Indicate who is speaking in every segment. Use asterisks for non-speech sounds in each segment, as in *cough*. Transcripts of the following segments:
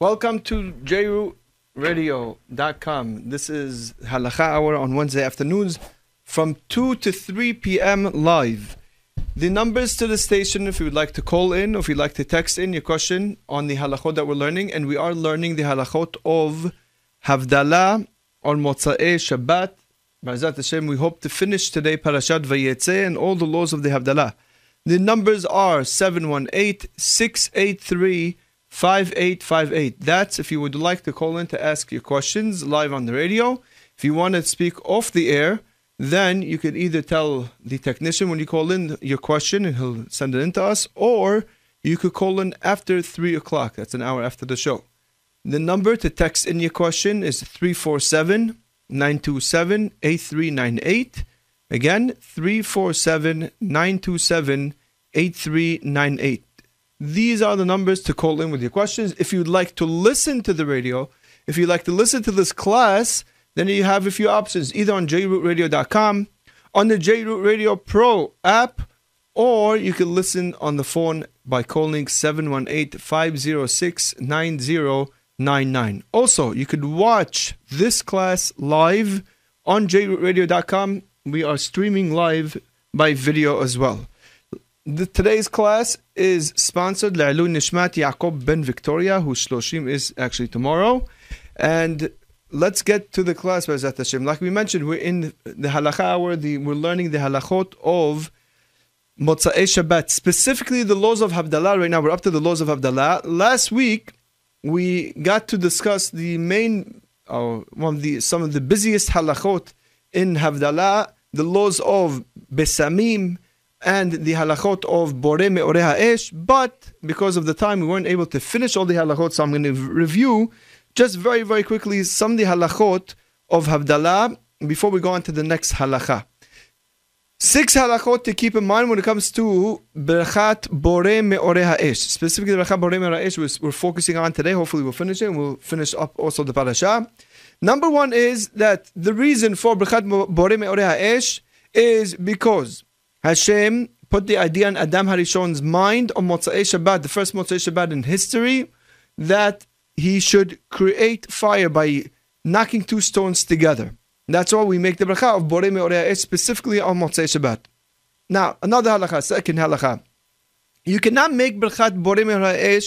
Speaker 1: Welcome to jrootradio.com. This is Halakha Hour on Wednesday afternoons from 2 to 3 p.m. live. The numbers to the station if you would like to call in or if you'd like to text in your question on the halachot that we're learning. And we are learning the halachot of Havdalah on Motza'e Shabbat. Ba'ezat Hashem, we hope to finish today Parashat Vayetze and all the laws of the Havdalah. The numbers are 718 683 5858. That's if you would like to call in to ask your questions live on the radio. If you want to speak off the air, then you could either tell the technician when you call in your question and he'll send it in to us, or you could call in after 3 o'clock. That's an hour after the show. The number to text in your question is 347 927 8398. Again, 347 927 8398. These are the numbers to call in with your questions. If you'd like to listen to the radio, if you'd like to listen to this class, then you have a few options either on jrootradio.com, on the JRoot Radio Pro app, or you can listen on the phone by calling 718 506 9099. Also, you could watch this class live on jrootradio.com. We are streaming live by video as well. The, today's class is sponsored La'ilun Nishmat Yaqub Ben Victoria, whose Shloshim is actually tomorrow. And let's get to the class, Bezat Hashem. Like we mentioned, we're in the halacha hour, the, we're learning the halachot of Motza'e Shabbat, specifically the laws of Havdalah. Right now, we're up to the laws of Havdalah. Last week, we got to discuss the main, one of the, some of the busiest halachot in Havdalah, the laws of Besamim, and the halachot of Bore Me'ore Ha'esh, but because of the time we weren't able to finish all the halachot, so I'm going to review just very, very quickly some of the halachot of Havdalah before we go on to the next halacha. Six halachot to keep in mind when it comes to Berachat Bore Me'ore Ha'esh. Specifically, Berachat Bore Me'ore Ha'esh we're, focusing on today. Hopefully we'll finish it and we'll finish up also the parasha. Number one is that the reason for Berachat Bore Me'ore Ha'esh is because Hashem put the idea in Adam Harishon's mind on Motzei Shabbat, the first Motzei Shabbat in history, that he should create fire by knocking two stones together. That's why we make the bracha of Borei Me'orei specifically on Motzei Shabbat. Now, another halacha, second halacha. You cannot make brachat Borei Me'orei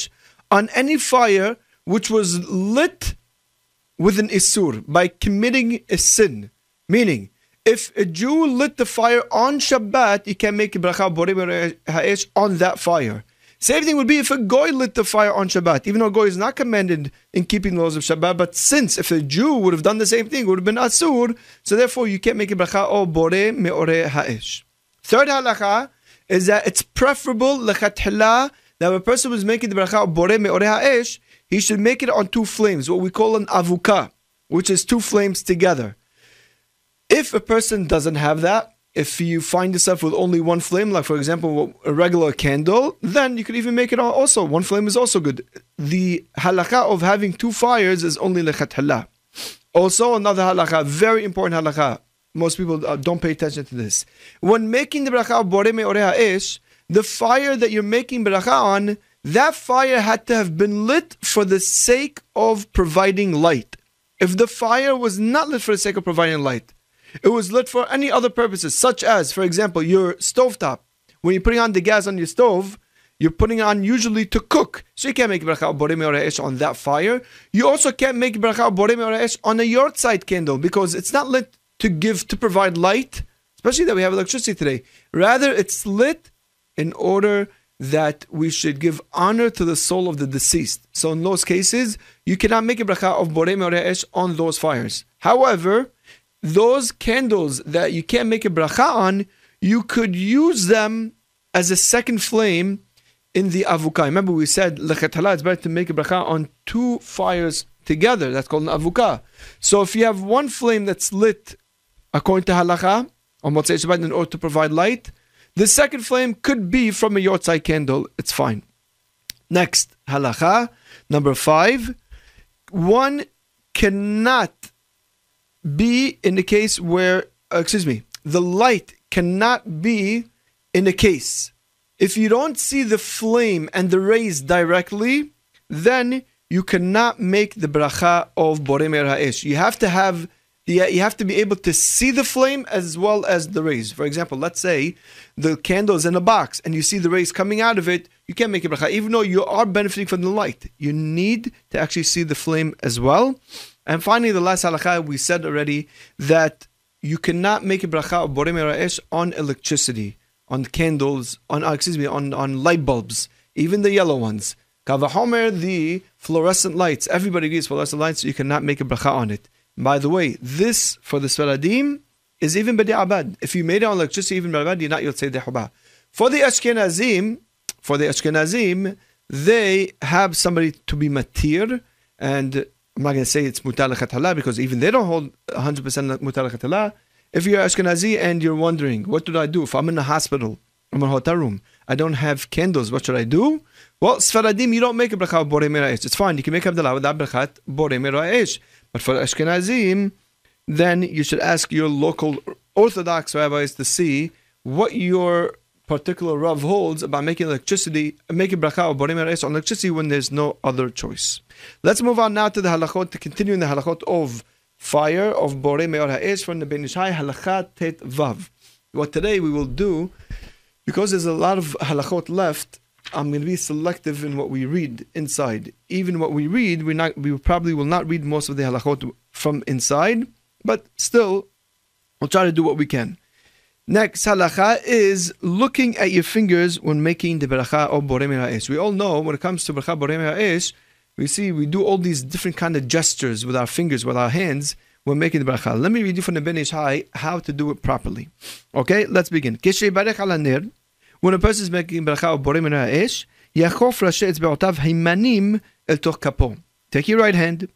Speaker 1: on any fire which was lit with an isur, by committing a sin. Meaning, if a Jew lit the fire on Shabbat, he can make bracha borei ha'esh on that fire. Same thing would be if a goy lit the fire on Shabbat, even though goy is not commanded in keeping the laws of Shabbat. But since if a Jew would have done the same thing, it would have been asur. So therefore, you can't make a bracha oh, o borei meore ha'esh. Third halacha is that it's preferable lechatchila that a person was making the bracha oh, of borei meore ha'esh, he should make it on two flames, what we call an avuka, which is two flames together. If a person doesn't have that, if you find yourself with only one flame, like for example, a regular candle, then you could even make it also. One flame is also good. The halakha of having two fires is only lechat Also, another halakha, very important halakha. Most people uh, don't pay attention to this. When making the bracha of boreme oreha ish, the fire that you're making bracha on, that fire had to have been lit for the sake of providing light. If the fire was not lit for the sake of providing light, it was lit for any other purposes, such as, for example, your stovetop. When you're putting on the gas on your stove, you're putting on usually to cook. So you can't make bracha borei on that fire. You also can't make bracha borei on a yahrzeit candle because it's not lit to give to provide light, especially that we have electricity today. Rather, it's lit in order that we should give honor to the soul of the deceased. So in those cases, you cannot make a bracha of borei on those fires. However, those candles that you can't make a bracha on, you could use them as a second flame in the avuka. Remember, we said lechatala it's better to make a bracha on two fires together. That's called an avuka. So if you have one flame that's lit according to halacha on Motzei Shabbat in order to provide light, the second flame could be from a yahrzeit candle. It's fine. Next halacha number five. One cannot be in the case where, uh, excuse me, the light cannot be in a case. If you don't see the flame and the rays directly, then you cannot make the bracha of Borei Me'or Ha'esh. You have to have the, you have to be able to see the flame as well as the rays. For example, let's say the candle is in a box and you see the rays coming out of it, you can't make a bracha, even though you are benefiting from the light. You need to actually see the flame as well. And finally, the last halakha, we said already that you cannot make a bracha of Borei Me'or on electricity, on candles, on uh, excuse me, on, on light bulbs, even the yellow ones. Kavahomer, the fluorescent lights. Everybody agrees fluorescent lights, so you cannot make a bracha on it. By the way, this for the Sfaradim is even abad. If you made it on electricity, even abad, you're not you'll say dehubah. For the Ashkenazim, for the Ashkenazim, they have somebody to be matir, and I'm not going to say it's mutar lechatala because even they don't hold 100% mutar lechatala. If you're Ashkenazi and you're wondering, what do I do if I'm in a hospital, I'm in a hotel room, I don't have candles, what should I do? Well, Sfaradim, you don't make a bracha of Borei Me'or It's fine, you can make Abdullah without brachat Borei Me'or But for Ashkenazim, then you should ask your local Orthodox rabbis to see what your particular Rav holds about making electricity, making bracha or borei me'or on electricity when there's no other choice. Let's move on now to the halachot, to continue in the halachot of fire, of borei me'or from the Ben Ish Hai, halachat tet vav. What today we will do, because there's a lot of halachot left, I'm going to be selective in what we read inside. Even what we read, we not we probably will not read most of the halachot from inside, but still, we'll try to do what we can. Next halacha is looking at your fingers when making the bracha of borei ha'esh. We all know when it comes to bracha borei ha'esh, we see we do all these different kind of gestures with our fingers, with our hands when making the bracha. Let me read you from the Ben Ish Hai how to do it properly. Okay, let's begin. When a person is making bracha of borei min ha'esh, yachof rashi etzbeotav heimanim el toch kapo. Take your right hand,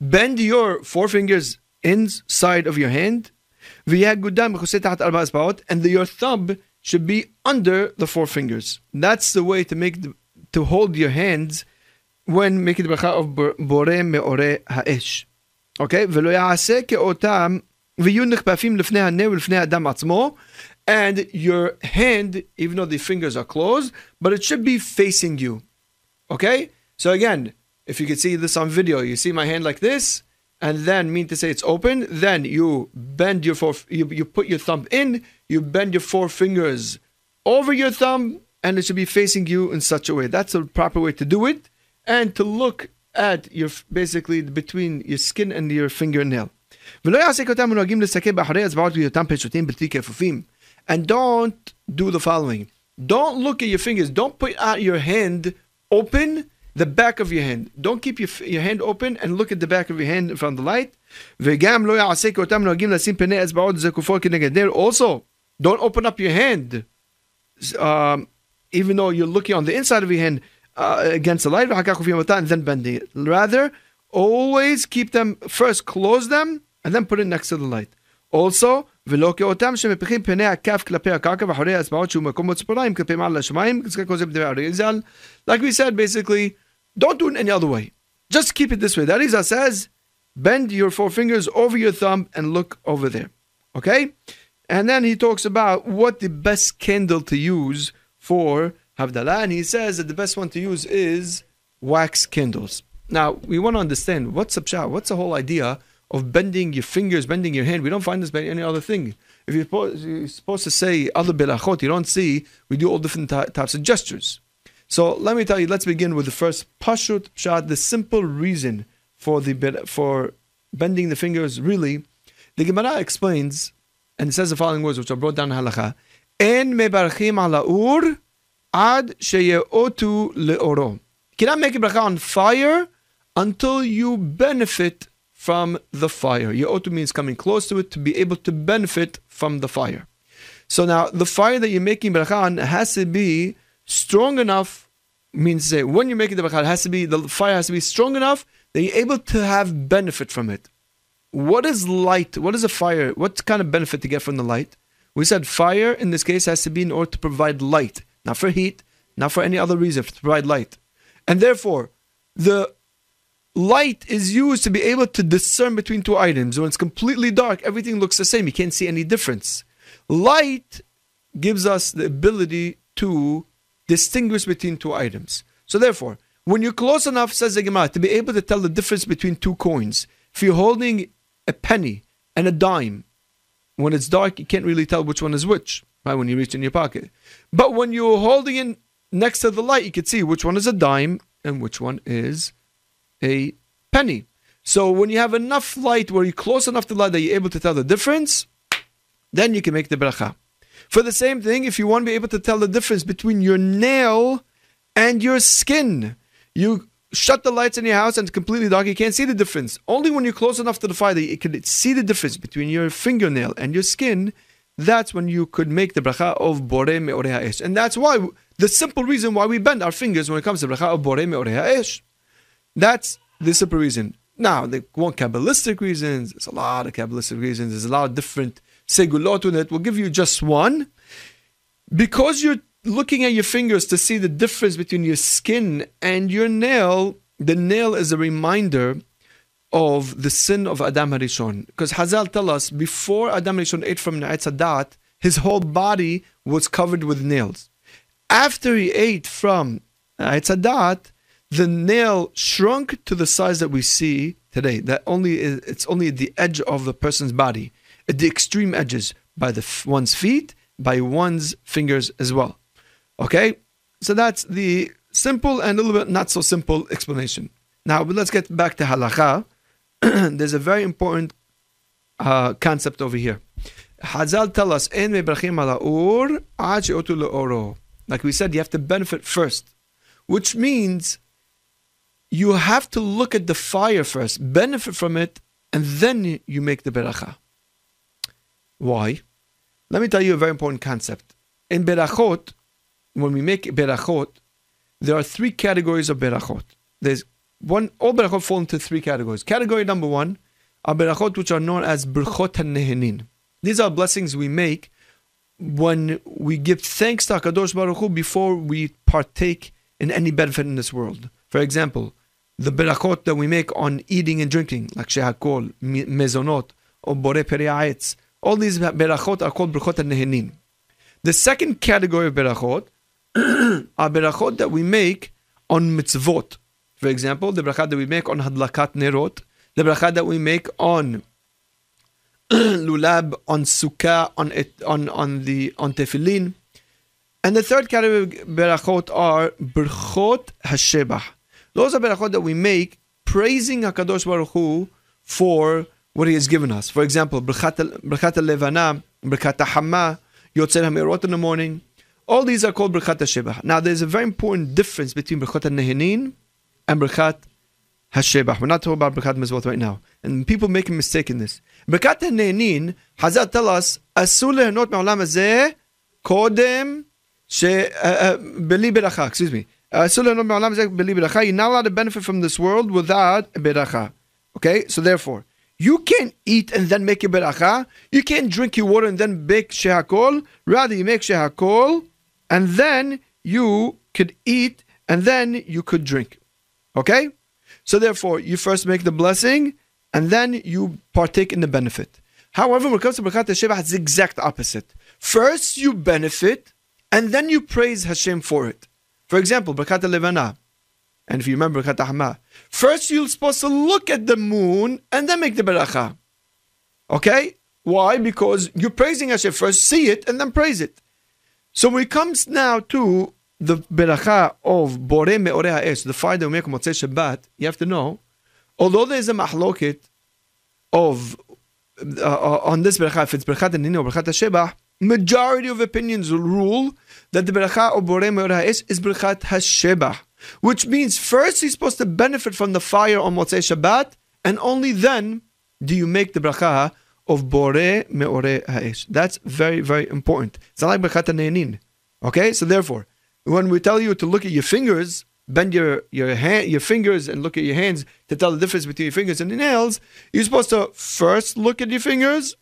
Speaker 1: bend your forefingers inside of your hand, and the, your thumb should be under the forefingers. That's the way to make the, to hold your hands when making the bracha of borei me'ore ha'esh. Okay? ולא יעשה כאותם ויהיו נכפפים לפני הנר ולפני האדם עצמו and your hand, even though the fingers are closed, but it should be facing you. Okay? So again, if you can see this on video, you see my hand like this, and then mean to say it's open, then you bend your four, you, you put your thumb in, you bend your four fingers over your thumb, and it should be facing you in such a way. That's the proper way to do it, and to look at your basically between your skin and your fingernail. And don't do the following. Don't look at your fingers. Don't put out your hand open, the back of your hand. Don't keep your, your hand open and look at the back of your hand from the light. Also, don't open up your hand. Um, even though you're looking on the inside of your hand uh, against the light, and then bending it. Rather, always keep them first, close them, and then put it next to the light. Also, ולא כאותם שמפיחים פני הכף כלפי הקרקע ואחורי האצבעות שהוא מקום ציפוריים כלפי מעל לשמיים, Like we said, basically, don't do it any other way. Just keep it this way. The Arizal says, bend your four fingers over your thumb and look over there. Okay? And then he talks about what the best candle to use for Havdalah, and he says that the best one to use is wax candles. Now, we want to understand what's the what's the whole idea of bending your fingers, bending your hand. We don't find this by any other thing. If you're supposed, you're supposed to say other belachot, you don't see, we do all different types of gestures. So let me tell you, let's begin with the first pashut pshat, the simple reason for the for bending the fingers. Really, the Gemara explains, and it says the following words, which are brought down in halacha: "En mebarchim ala ur ad sheyeotu leoro." Cannot make a bracha on fire until you benefit from the fire. Yo'otu means coming close to it to be able to benefit from the fire. So now the fire that you're making bracha on has to be strong enough. Means say when you're making the bracha, has to be the fire has to be strong enough that you're able to have benefit from it. What is light? What is a fire? What kind of benefit to get from the light? We said fire in this case has to be in order to provide light, not for heat, not for any other reason, to provide light. And therefore, the light is used to be able to discern between two items. When it's completely dark, everything looks the same. You can't see any difference. Light gives us the ability to distinguish between two items. So therefore, When you're close enough, says the Gemara, to be able to tell the difference between two coins. If you're holding a penny and a dime, when it's dark, you can't really tell which one is which, right? When you reach in your pocket. But when you're holding it next to the light, you can see which one is a dime and which one is a penny. So when you have enough light where you're close enough to the light that you're able to tell the difference, then you can make the bracha. For the same thing, if you want to be able to tell the difference between your nail and your skin, you shut the lights in your house and it's completely dark, you can't see the difference. Only when you're close enough to the fire that you can see the difference between your fingernail and your skin, that's when you could make the bracha of Bore Me'orei Ha'esh. And that's why, the simple reason why we bend our fingers when it comes to bracha of Bore Me'orei Ha'esh. That's the simple reason. Now, they want Kabbalistic reasons. There's a lot of Kabbalistic reasons. There's a lot of different segulot in it. We'll give you just one. Because you're looking at your fingers to see the difference between your skin and your nail, the nail is a reminder of the sin of Adam Harishon. Because Hazal tell us before Adam Harishon ate from Ne'etzadat, his whole body was covered with nails. After he ate from Ne'etzadat, the nail shrunk to the size that we see today. That only is, it's only the edge of the person's body, at the extreme edges, by the one's feet, by one's fingers as well. Okay, so that's the simple and a little bit not so simple explanation. Now, let's get back to halacha. *clears throat* There's a very important uh, concept over here. Hazal tell us, "En Like we said, you have to benefit first, which means you have to look at the fire first, benefit from it, and then you make the beracha. Why? Let me tell you a very important concept. In berachot, when we make berachot, there are three categories of berachot. There's one, all berachot fall into three categories. Category number one are berachot which are known as berachot nehenin. These are blessings we make when we give thanks to HaKadosh Baruch Hu before we partake in any benefit in this world. For example, the berachot that we make on eating and drinking, like shehakol, mezonot, or bore peri'aetz. All these berachot are called berachot nehenin. The second category of berachot *clears throat* are berachot that we make on mitzvot. For example, the berachot that we make on hadlakat nerot, the berachot that we make on *clears throat* lulab, on sukkah, on it, on on the on tefillin. And the third category of berachot are berachot hashebah those are berachot that we make praising Hakadosh Baruch Hu for what He has given us. For example, brachat Levana, brachat Hamma, Yotzer HaMeorot in the morning. All these are called brachat HaShebah. Now, there's a very important difference between brachat nehenin and brachat HaShebah. We're not talking about brachat mezvot right now. And people make a mistake in this. Brachat nehenin, Hazal tell us, Asul lehenot me'olam hazeh kodem uh, uh, beli beracha. Excuse me. Asul lehenot me'olam beli beracha. You're not allowed to benefit from this world without beracha. Okay? So therefore, you can't eat and then make a beracha. You can't drink your water and then make shehakol. Rather, you make shehakol and then you could eat and then you could drink. Okay? So therefore, you first make the blessing and then you partake in the benefit. However, when it comes to Birkat Sheva, it's the exact opposite. First, you benefit and then you praise Hashem for it. For example, Birkat Levana. And if you remember Birkat first you're supposed to look at the moon and then make the beracha. Okay? Why? Because you're praising Hashem first, see it and then praise it. So when it comes now to the beracha of Bore Me'orei Ha'esh, the fire that we make on Motzei Shabbat, you have to know, although there's a mahloket of uh, on this beracha, if it's berachat and or berachat Shebach, majority of opinions rule that the beracha of Borei Me'or is berachat Hashebah, which means first he's supposed to benefit from the fire on Motzei Shabbat, and only then do you make the bracha of Borei Me'ore Ha'esh. That's very, very important. It's not like Berachat Ne'enin. Okay? So therefore, when we tell you to look at your fingers, bend your your hand, your fingers and look at your hands to tell the difference between your fingers and your nails, you're supposed to first look at your fingers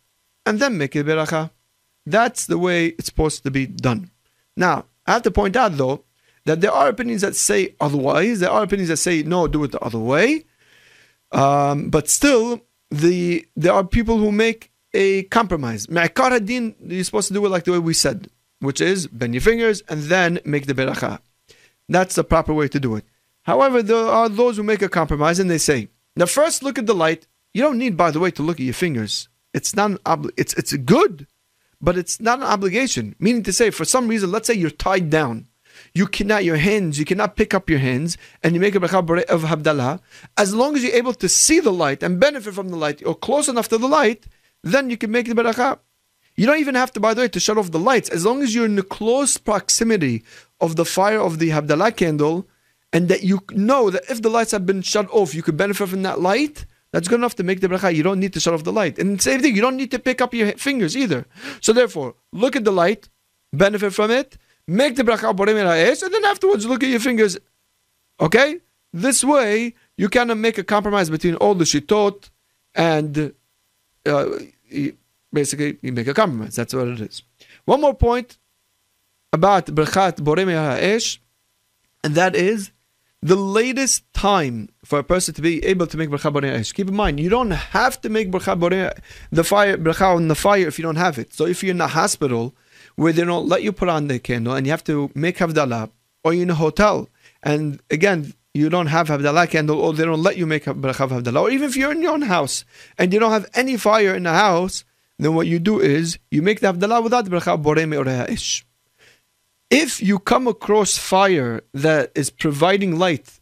Speaker 1: and then make a beracha. That's the way it's supposed to be done. Now, I have to point out though that there are opinions that say otherwise. There are opinions that say no, do it the other way. Um, but still, the there are people who make a compromise. Me'akar hadin, you're supposed to do it like the way we said, which is bend your fingers and then make the beracha. That's the proper way to do it. However, there are those who make a compromise and they say, now first look at the light. You don't need, by the way, to look at your fingers. It's not an obli- it's it's good, but it's not an obligation. Meaning to say, for some reason, let's say you're tied down. You cannot your hands, you cannot pick up your hands, and you make a bracha of Havdalah. As long as you're able to see the light and benefit from the light, or close enough to the light, then you can make the bracha. You don't even have to, by the way, to shut off the lights. As long as you're in the close proximity of the fire of the Havdalah candle, and that you know that if the lights have been shut off, you could benefit from that light, that's good enough to make the bracha. You don't need to shut off the light. And same thing, you don't need to pick up your fingers either. So therefore, look at the light, benefit from it, make the bracha and then afterwards look at your fingers. Okay? This way, you of make a compromise between all the shitot and uh, basically you make a compromise. That's what it is. One more point about brachat borei ha'esh, and that is the latest time for a person to be able to make bracha borei Keep in mind, you don't have to make bracha borei the fire bracha on the fire if you don't have it. So if you're in a hospital where they don't let you put on the candle and you have to make havdalah, or you're in a hotel and again you don't have havdalah candle, or they don't let you make bracha havdalah, or even if you're in your own house and you don't have any fire in the house, then what you do is you make the havdalah without bracha borei ish. If you come across fire that is providing light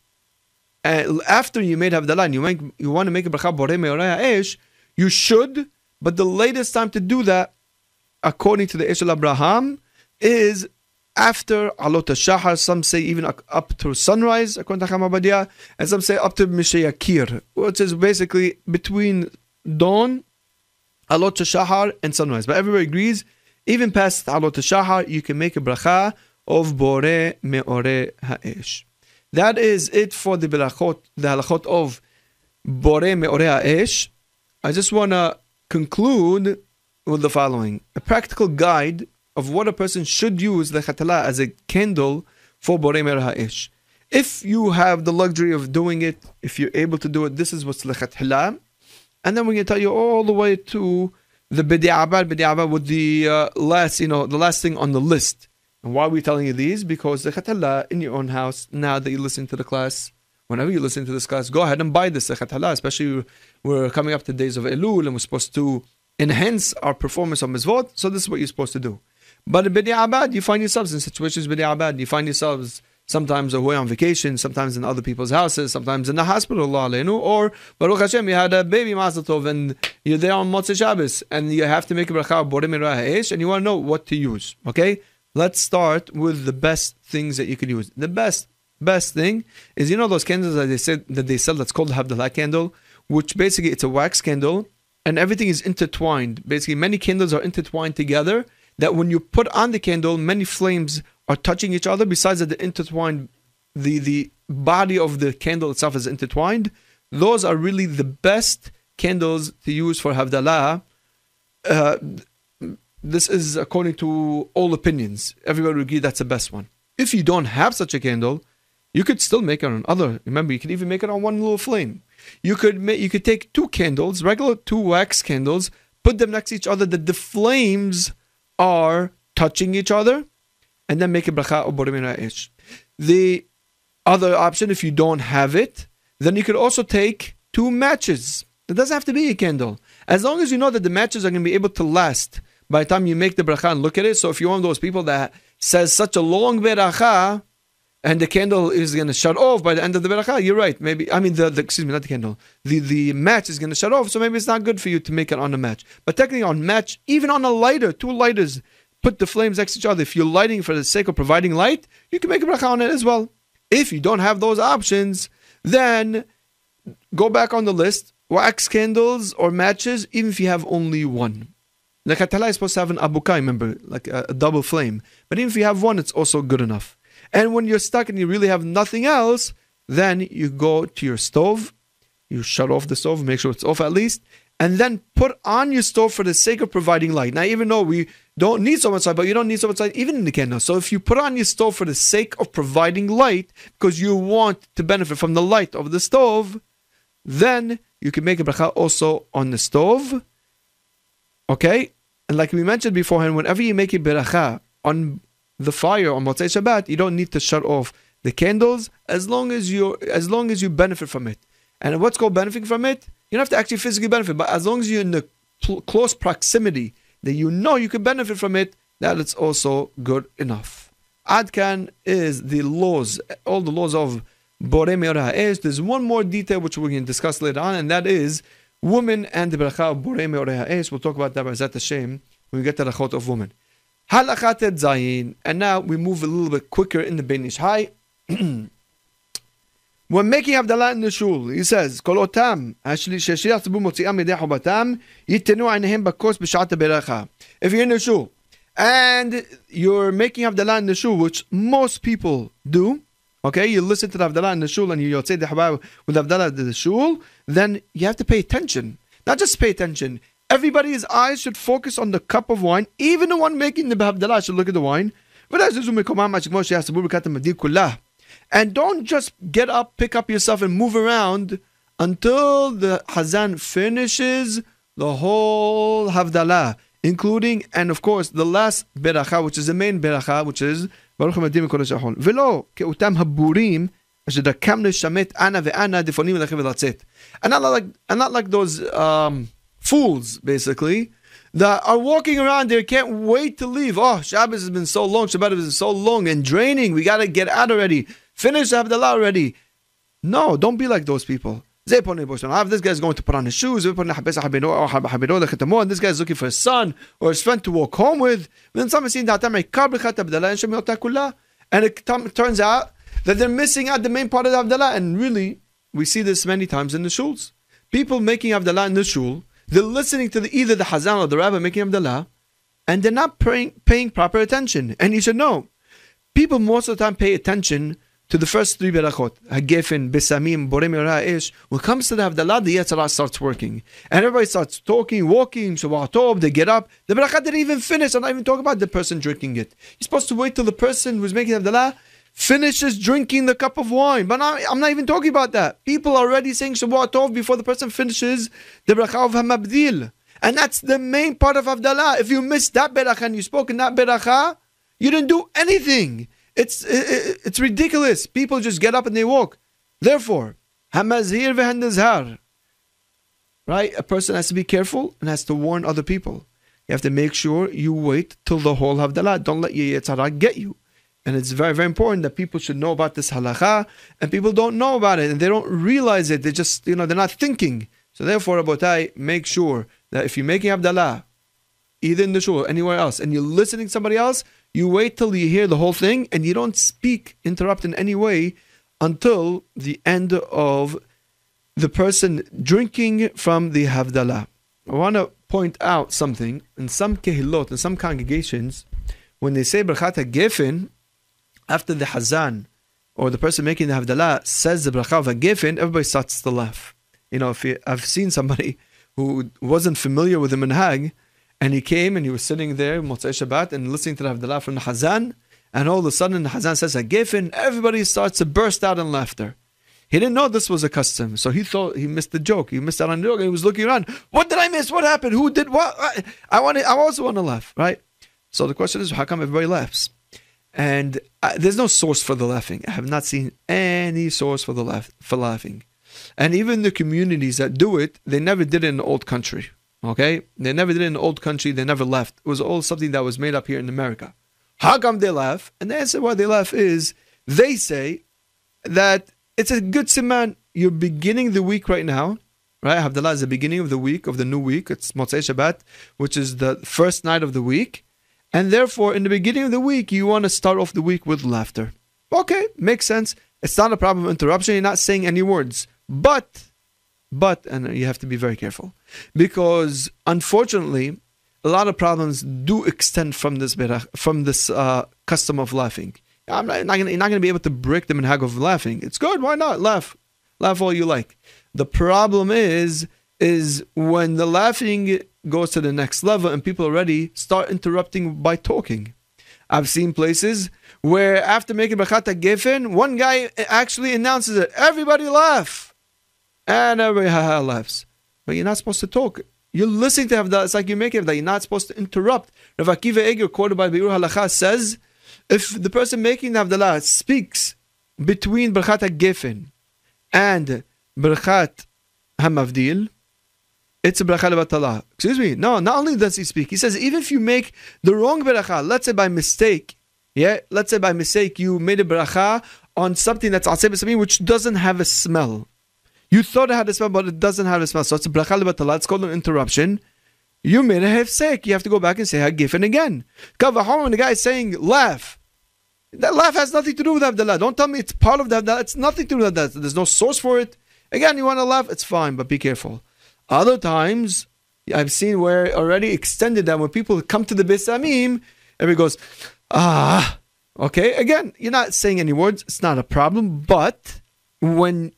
Speaker 1: uh, after you made Havdalah and you, make, you want to make a bracha borei you should, but the latest time to do that, according to the Eshel Abraham, is after Alot Shahar. Some say even up to sunrise, according to Hamabadia, and some say up to Mishayakir, which is basically between dawn, Alot Shahar, and sunrise. But everybody agrees even past Alot Shahar, you can make a bracha of Bore Meore Ha'esh. That is it for the brachot, the halachot of Bore Meore Ha'esh. I just want to conclude with the following a practical guide of what a person should use the khatala as a candle for Bore Meore Ha'esh. If you have the luxury of doing it, if you're able to do it, this is what's lechat And then going to tell you all the way to the Bidi Abad with the uh, last, you know, the last thing on the list. And why are we telling you these? Because the Khatala in your own house, now that you listen to the class, whenever you listen to this class, go ahead and buy this Khatala, especially we're coming up to days of Elul and we're supposed to enhance our performance of Mizvot. So this is what you're supposed to do. But in Bidi Abad, you find yourselves in situations Bidi Abad, you find yourselves sometimes away on vacation, sometimes in other people's houses, sometimes in the hospital, or Baruch Hashem, you had a baby Mazel Tov, and you're there on Motzei Shabbos, and you have to make a bracha borim and you want to know what to use. Okay, let's start with the best things that you can use. The best best thing is you know those candles that they said that they sell that's called Havdalah candle, which basically it's a wax candle and everything is intertwined. Basically, many candles are intertwined together. That when you put on the candle, many flames are touching each other. Besides that, the intertwined, the the body of the candle itself is intertwined. Those are really the best candles to use for Havdalah. Uh, this is according to all opinions. Everybody would agree that's the best one. If you don't have such a candle, you could still make it on other. Remember, you can even make it on one little flame. You could you could take two candles, regular two wax candles, put them next to each other. That the flames are touching each other, and then make a bracha or borim The other option, if you don't have it, then you could also take two matches. It doesn't have to be a candle. As long as you know that the matches are going to be able to last by the time you make the bracha and look at it. So if you're one of those people that says such a long bracha, and the candle is going to shut off by the end of the bracha, you're right. Maybe I mean the, the, excuse me, not the candle. The the match is going to shut off, so maybe it's not good for you to make it on a match. But technically, on match, even on a lighter, two lighters, put the flames next to each other. If you're lighting for the sake of providing light, you can make a bracha on it as well. If you don't have those options, then go back on the list. Wax candles or matches, even if you have only one. The katala is supposed to have an abukai, remember, like a, a double flame. But even if you have one, it's also good enough. And when you're stuck and you really have nothing else, then you go to your stove, you shut off the stove, make sure it's off at least, and then put on your stove for the sake of providing light. Now, even though we don't need so much light, but you don't need so much light even in the candle. So if you put on your stove for the sake of providing light, because you want to benefit from the light of the stove, then you can make a bracha also on the stove. Okay? And like we mentioned beforehand, whenever you make a bracha on the fire on Motzei Shabbat, you don't need to shut off the candles, as long as you as long as you benefit from it. And what's called benefiting from it? You don't have to actually physically benefit, but as long as you're in the pl- close proximity that you know you can benefit from it, that it's also good enough. Adkan is the laws, all the laws of Bore Me'ora There's one more detail which we can discuss later on, and that is women and the bracha of Bore Me'ora We'll talk about that by Hashem when we get to the chot of women. Halachat Zayin. And now we move a little bit quicker in the Ben Ish Hai. *clears throat* when making Abdullah in the shul, he says, "Kolotam, אותם שהשליח bu motzi'am ידי חובתם, yitenu anehem בכוס b'shata beracha." If you're in the shul, and you're making Abdullah in the shul, which most people do, okay, you listen to the Abdullah in the shul and you say the with Abdullah in the shul, then you have to pay attention. Not just pay attention, Everybody's eyes should focus on the cup of wine. Even the one making the Babdallah should look at the wine. And don't just get up, pick up yourself, and move around until the Hazan finishes the whole Havdalah, including, and of course, the last Beracha, which is the main Beracha, which is Baruch Hamadim Velo, ke'utam haburim, and not like those um, fools, basically, that are walking around there, can't wait to leave. Oh, Shabbos has been so long, Shabbat has been so long and draining. We got to get out already. Finish Havdalah already. No, don't be like those people. This guy's going to put on his shoes. And this guy's looking for his son or his friend to walk home with. And it turns out that they're missing out the main part of the Havdalah. And really, we see this many times in the shuls. People making Havdalah in the shul, they're listening to the, either the Hazan or the Rabbi making Havdalah, and they're not paying, paying proper attention. And you should know, people most of the time pay attention to the first three berachot, Hagefen, Besamim, Borem Ish, when it comes to the Havdalah, the Yetzirah starts working. And everybody starts talking, walking, Shabbat they get up. The berachah didn't even finish. I'm not even talking about the person drinking it. You're supposed to wait till the person who's making Havdalah finishes drinking the cup of wine. But I'm not even talking about that. People are already saying Shabbat Tov before the person finishes the bracha of Hamabdil. And that's the main part of Havdalah. If you miss that beracha and you spoke in that beracha, you didn't do anything. It's it's ridiculous. People just get up and they walk. Therefore, hamazir v'handazhar. Right? A person has to be careful and has to warn other people. You have to make sure you wait till the whole Havdalah. Don't let your Yetzirah get you. And it's very, very important that people should know about this halacha, and people don't know about it, and they don't realize it. They just, you know, they're not thinking. So therefore, Rabotai, make sure that if you're making Havdalah, either in the shul or anywhere else, and you're listening to somebody else, you wait till you hear the whole thing and you don't speak, interrupt in any way until the end of the person drinking from the Havdalah. I want to point out something. In some kehilot, in some congregations, when they say Brachat Gefen, after the Hazan, or the person making the Havdalah says the Bracha of Gefen, everybody starts to laugh. You know, if you, I've seen somebody who wasn't familiar with the Minhag, and he came and he was sitting there, Motzei Shabbat, and listening to the Havdalah from the Hazan. And all of a sudden, the Hazan says, a Hagefen, everybody starts to burst out in laughter. He didn't know this was a custom, so he thought he missed the joke. He missed out on the joke. He was looking around. What did I miss? What happened? Who did what? I want. I also want to laugh, right? So the question is, how come everybody laughs? And uh, there's no source for the laughing. I have not seen any source for the laugh for laughing. And even the communities that do it, they never did it in the old country. Okay? They never did it in the old country, they never left. It was all something that was made up here in America. How come they laugh? And the answer why they laugh is they say that it's a good siman. You're beginning the week right now, right? Havdalah is the beginning of the week, of the new week. It's Motzei Shabbat, which is the first night of the week. And therefore, in the beginning of the week, you want to start off the week with laughter. Okay, makes sense. It's not a problem of interruption. You're not saying any words. But but, and you have to be very careful, because unfortunately, a lot of problems do extend from this from this uh, custom of laughing. I'm not, not gonna, you're not going to be able to break the minhag of laughing. It's good. Why not laugh? Laugh all you like. The problem is is when the laughing goes to the next level and people already start interrupting by talking. I've seen places where after making Bachata Gefen, one guy actually announces it. Everybody laugh and everybody laughs. But you're not supposed to talk. You're listening to Havdalah. It's like you're make that. You're not supposed to interrupt. Rav Akiva Eger, quoted by Biur Halacha, says, if the person making the Havdalah speaks between Birchat HaGefen and Birchat HaMavdil, it's a bracha levatala. Excuse me. No, not only does he speak, he says even if you make the wrong bracha, let's say by mistake, yeah, let's say by mistake you made a bracha on something that's aseh which doesn't have a smell. You thought it had a smell, but it doesn't have a smell. So it's a bracha levatala. It's called an interruption. You made a hefsek. You have to go back and say hagifen again. Kavahom, when the guy is saying laugh, that laugh has nothing to do with Abdullah. Don't tell me it's part of the Abdullah. It's nothing to do with that. There's no source for it. Again, you want to laugh, it's fine, but be careful. Other times, I've seen where already extended that when people come to the Bisamim, everybody goes, ah, okay. Again, you're not saying any words. It's not a problem. But when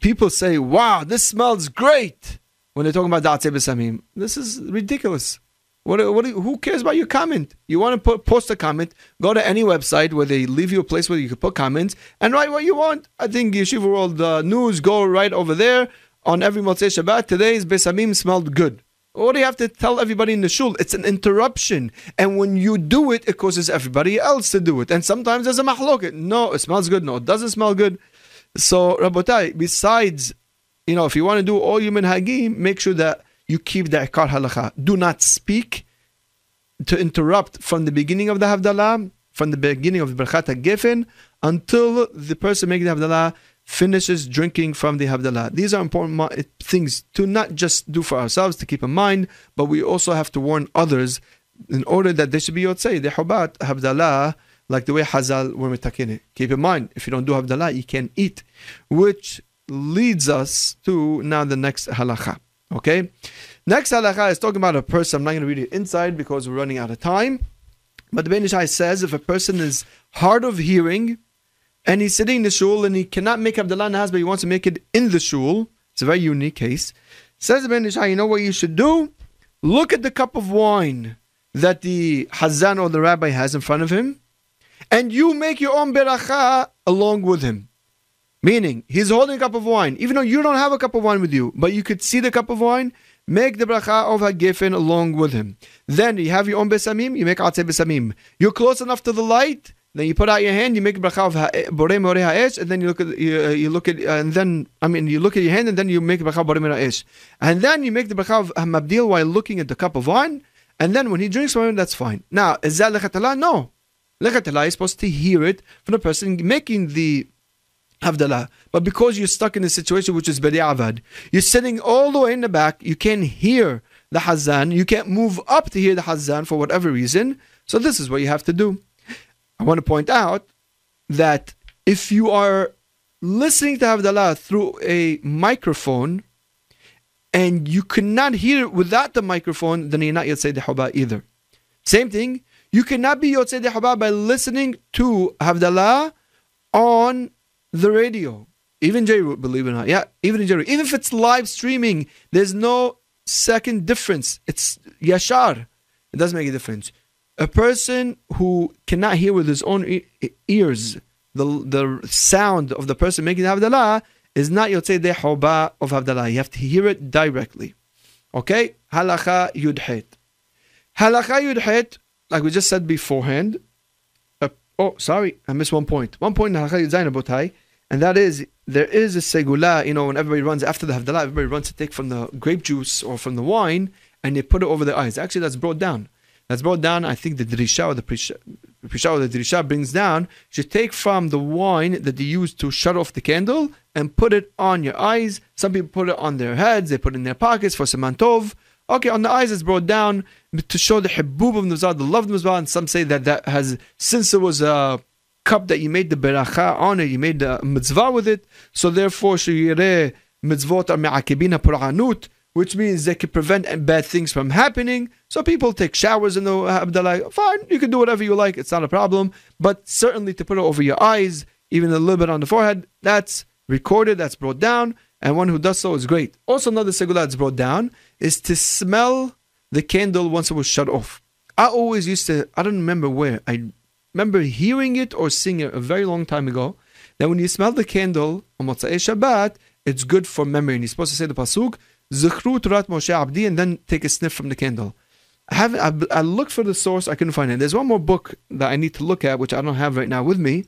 Speaker 1: people say, wow, this smells great, when they're talking about Da'at Bisamim, this is ridiculous. What, what, who cares about your comment? You want to put, post a comment, go to any website where they leave you a place where you can put comments and write what you want. I think Yeshiva World uh, News, go right over there on every Motzei Shabbat. Today's Besamim smelled good. What do you have to tell everybody in the shul? It's an interruption. And when you do it, it causes everybody else to do it. And sometimes there's a mahloket. No, it smells good. No, it doesn't smell good. So, Rabotai, besides, you know, if you want to do all human hagim, make sure that you keep the ikar halacha. Do not speak to interrupt from the beginning of the Havdalah, from the beginning of the Berchat HaGefen, until the person making the Havdalah finishes drinking from the Havdalah. These are important things to not just do for ourselves, to keep in mind, but we also have to warn others in order that they should be yotzei, the Hubat, Havdalah, like the way Hazal were mitakin Keep in mind, if you don't do Havdalah, you can't eat, which leads us to now the next halacha. Okay? Next halacha is talking about a person. I'm not going to read it inside because we're running out of time. But the Ben Ish Chai says if a person is hard of hearing and he's sitting in the shul and he cannot make Abdullah Nahaz, but he wants to make it in the shul, it's a very unique case. Says Ben Ish Chai, you know what you should do? Look at the cup of wine that the Hazan or the rabbi has in front of him, and you make your own beracha along with him. Meaning, he's holding a cup of wine, even though you don't have a cup of wine with you, but you could see the cup of wine, make the bracha of Hagefen along with him. Then you have your own besamim, you make atzeh besamim. You're close enough to the light, then you put out your hand, you make bracha of borei more ha'esh, and then you look at you, uh, you look at and then I mean you look at your hand and then you make bracha borei more ha'esh, and then you make the bracha of hamabdil while looking at the cup of wine, and then when he drinks wine, that's fine. Now is that lechatala? No, lechatala is supposed to hear it from the person making the Havdalah. But because you're stuck in a situation which is Badi Avad, you're sitting all the way in the back, you can't hear the Hazan, you can't move up to hear the Hazan for whatever reason. So this is what you have to do. I want to point out that if you are listening to Havdalah through a microphone and you cannot hear it without the microphone, then you're not Yotzei Dehuba either. Same thing, you cannot be Yotzei Dehuba by listening to Havdalah on the radio. Even J-Root, believe it or not. Yeah, even J-Root. Even if it's live streaming, there's no second difference. It's yashar. It doesn't make a difference. A person who cannot hear with his own ears the, the sound of the person making the Havdalah is not Yotzei De Hoba of Havdalah. You have to hear it directly. Okay? Halacha Yudhet. Halacha Yudhet, like we just said beforehand. Uh, oh, sorry, I missed one point. One point in Halacha Yudzayin and that is there is a segula, you know, when everybody runs after the Havdalah, everybody runs to take from the grape juice or from the wine and they put it over their eyes. Actually, that's brought down. That's brought down, I think the Drisha or the Prisha, or the Drisha brings down, should take from the wine that they use to shut off the candle and put it on your eyes. Some people put it on their heads, they put it in their pockets for semantov. Okay, on the eyes it's brought down to show the hibub of Nuzad, the love of Nuzad, and some say that that has, since it was a cup that you made the beracha on it, you made the mitzvah with it, so therefore shiyireh mitzvot are me'akibina pur'anut, which means they can prevent bad things from happening. So people take showers in the Abdallah. Fine, you can do whatever you like, it's not a problem. But certainly to put it over your eyes, even a little bit on the forehead, that's recorded, that's brought down, and one who does so is great. Also, another segula that's brought down is to smell the candle once it was shut off. I always used to, I don't remember where, I remember hearing it or seeing it a very long time ago that when you smell the candle on Motzei Shabbat, it's good for memory. And you're supposed to say the pasuk, Zichru Turat Moshe Abdi, and then take a sniff from the candle. I haven't. I, I looked for the source. I couldn't find it. There's one more book that I need to look at, which I don't have right now with me.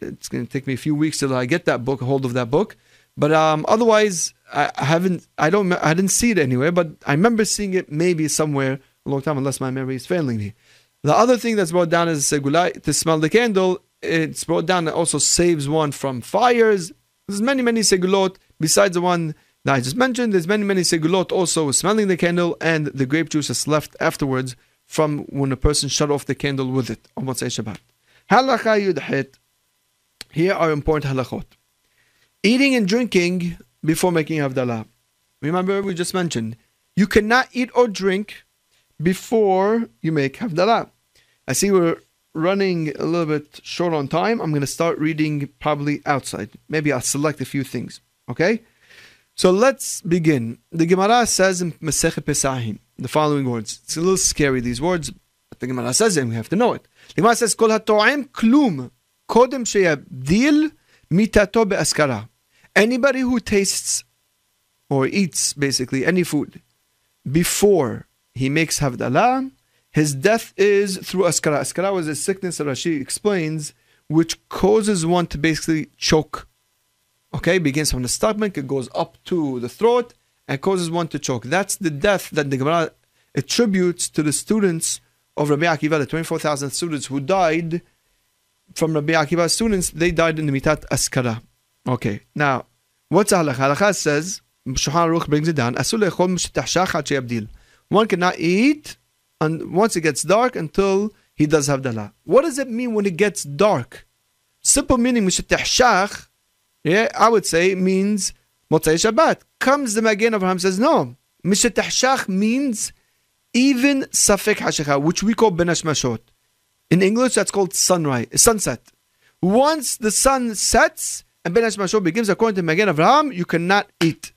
Speaker 1: It's going to take me a few weeks till I get that book, hold of that book. But um, otherwise, I, haven't. I don't. I didn't see it anywhere. But I remember seeing it maybe somewhere a long time, unless my memory is failing me. The other thing that's brought down is segulai to smell the candle. It's brought down. It also saves one from fires. There's many many segulot besides the one that I just mentioned. There's many many segulot also smelling the candle and the grape juice is left afterwards from when a person shut off the candle with it on Motzei Shabbat. Halacha yudhit. Here are important halachot. Eating and drinking before making Havdalah. Remember, we just mentioned you cannot eat or drink before you make Havdalah. I see we're running a little bit short on time. I'm going to start reading probably outside. Maybe I'll select a few things. Okay? So let's begin. The Gemara says in Masechet Pesachim the following words. It's a little scary, these words, but the Gemara says it, we have to know it. The Gemara says, Kol klum kodem mitato. Anybody who tastes or eats basically any food before he makes Havdalah, his death is through askara. Askara was a sickness that Rashi explains, which causes one to basically choke. Okay, begins from the stomach, it goes up to the throat, and causes one to choke. That's the death that the Gemara attributes to the students of Rabbi Akiva, the 24,000 students who died from Rabbi Akiva's students, they died in the Mitat Askara. Okay, now, what's halacha? Halacha says, Shulchan Aruch brings it down. One cannot eat and once it gets dark until he does Havdalah. What does it mean when it gets dark? Simple meaning, yeah, I would say means Motzei Shabbat. Comes the Magen Abraham says, no. Mishatahshach means even Safek Hashecha, which we call Ben Hashmashot. In English, that's called sunrise, sunset. Once the sun sets, and Ben Mashot begins according to Magen Avraham, you cannot eat.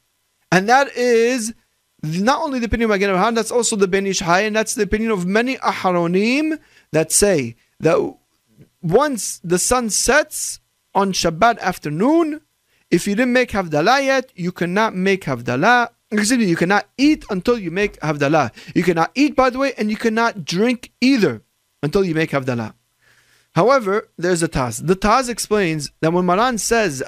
Speaker 1: And that is not only the opinion of Magen Avraham, that's also the Ben Ish Hai, and that's the opinion of many Aharonim that say that once the sun sets on Shabbat afternoon, if you didn't make Havdalah yet, you cannot make Havdalah. Excuse me, you cannot eat until you make Havdalah. You cannot eat, by the way, and you cannot drink either until you make Havdalah. However, there's a Taz. The Taz explains that when Maran says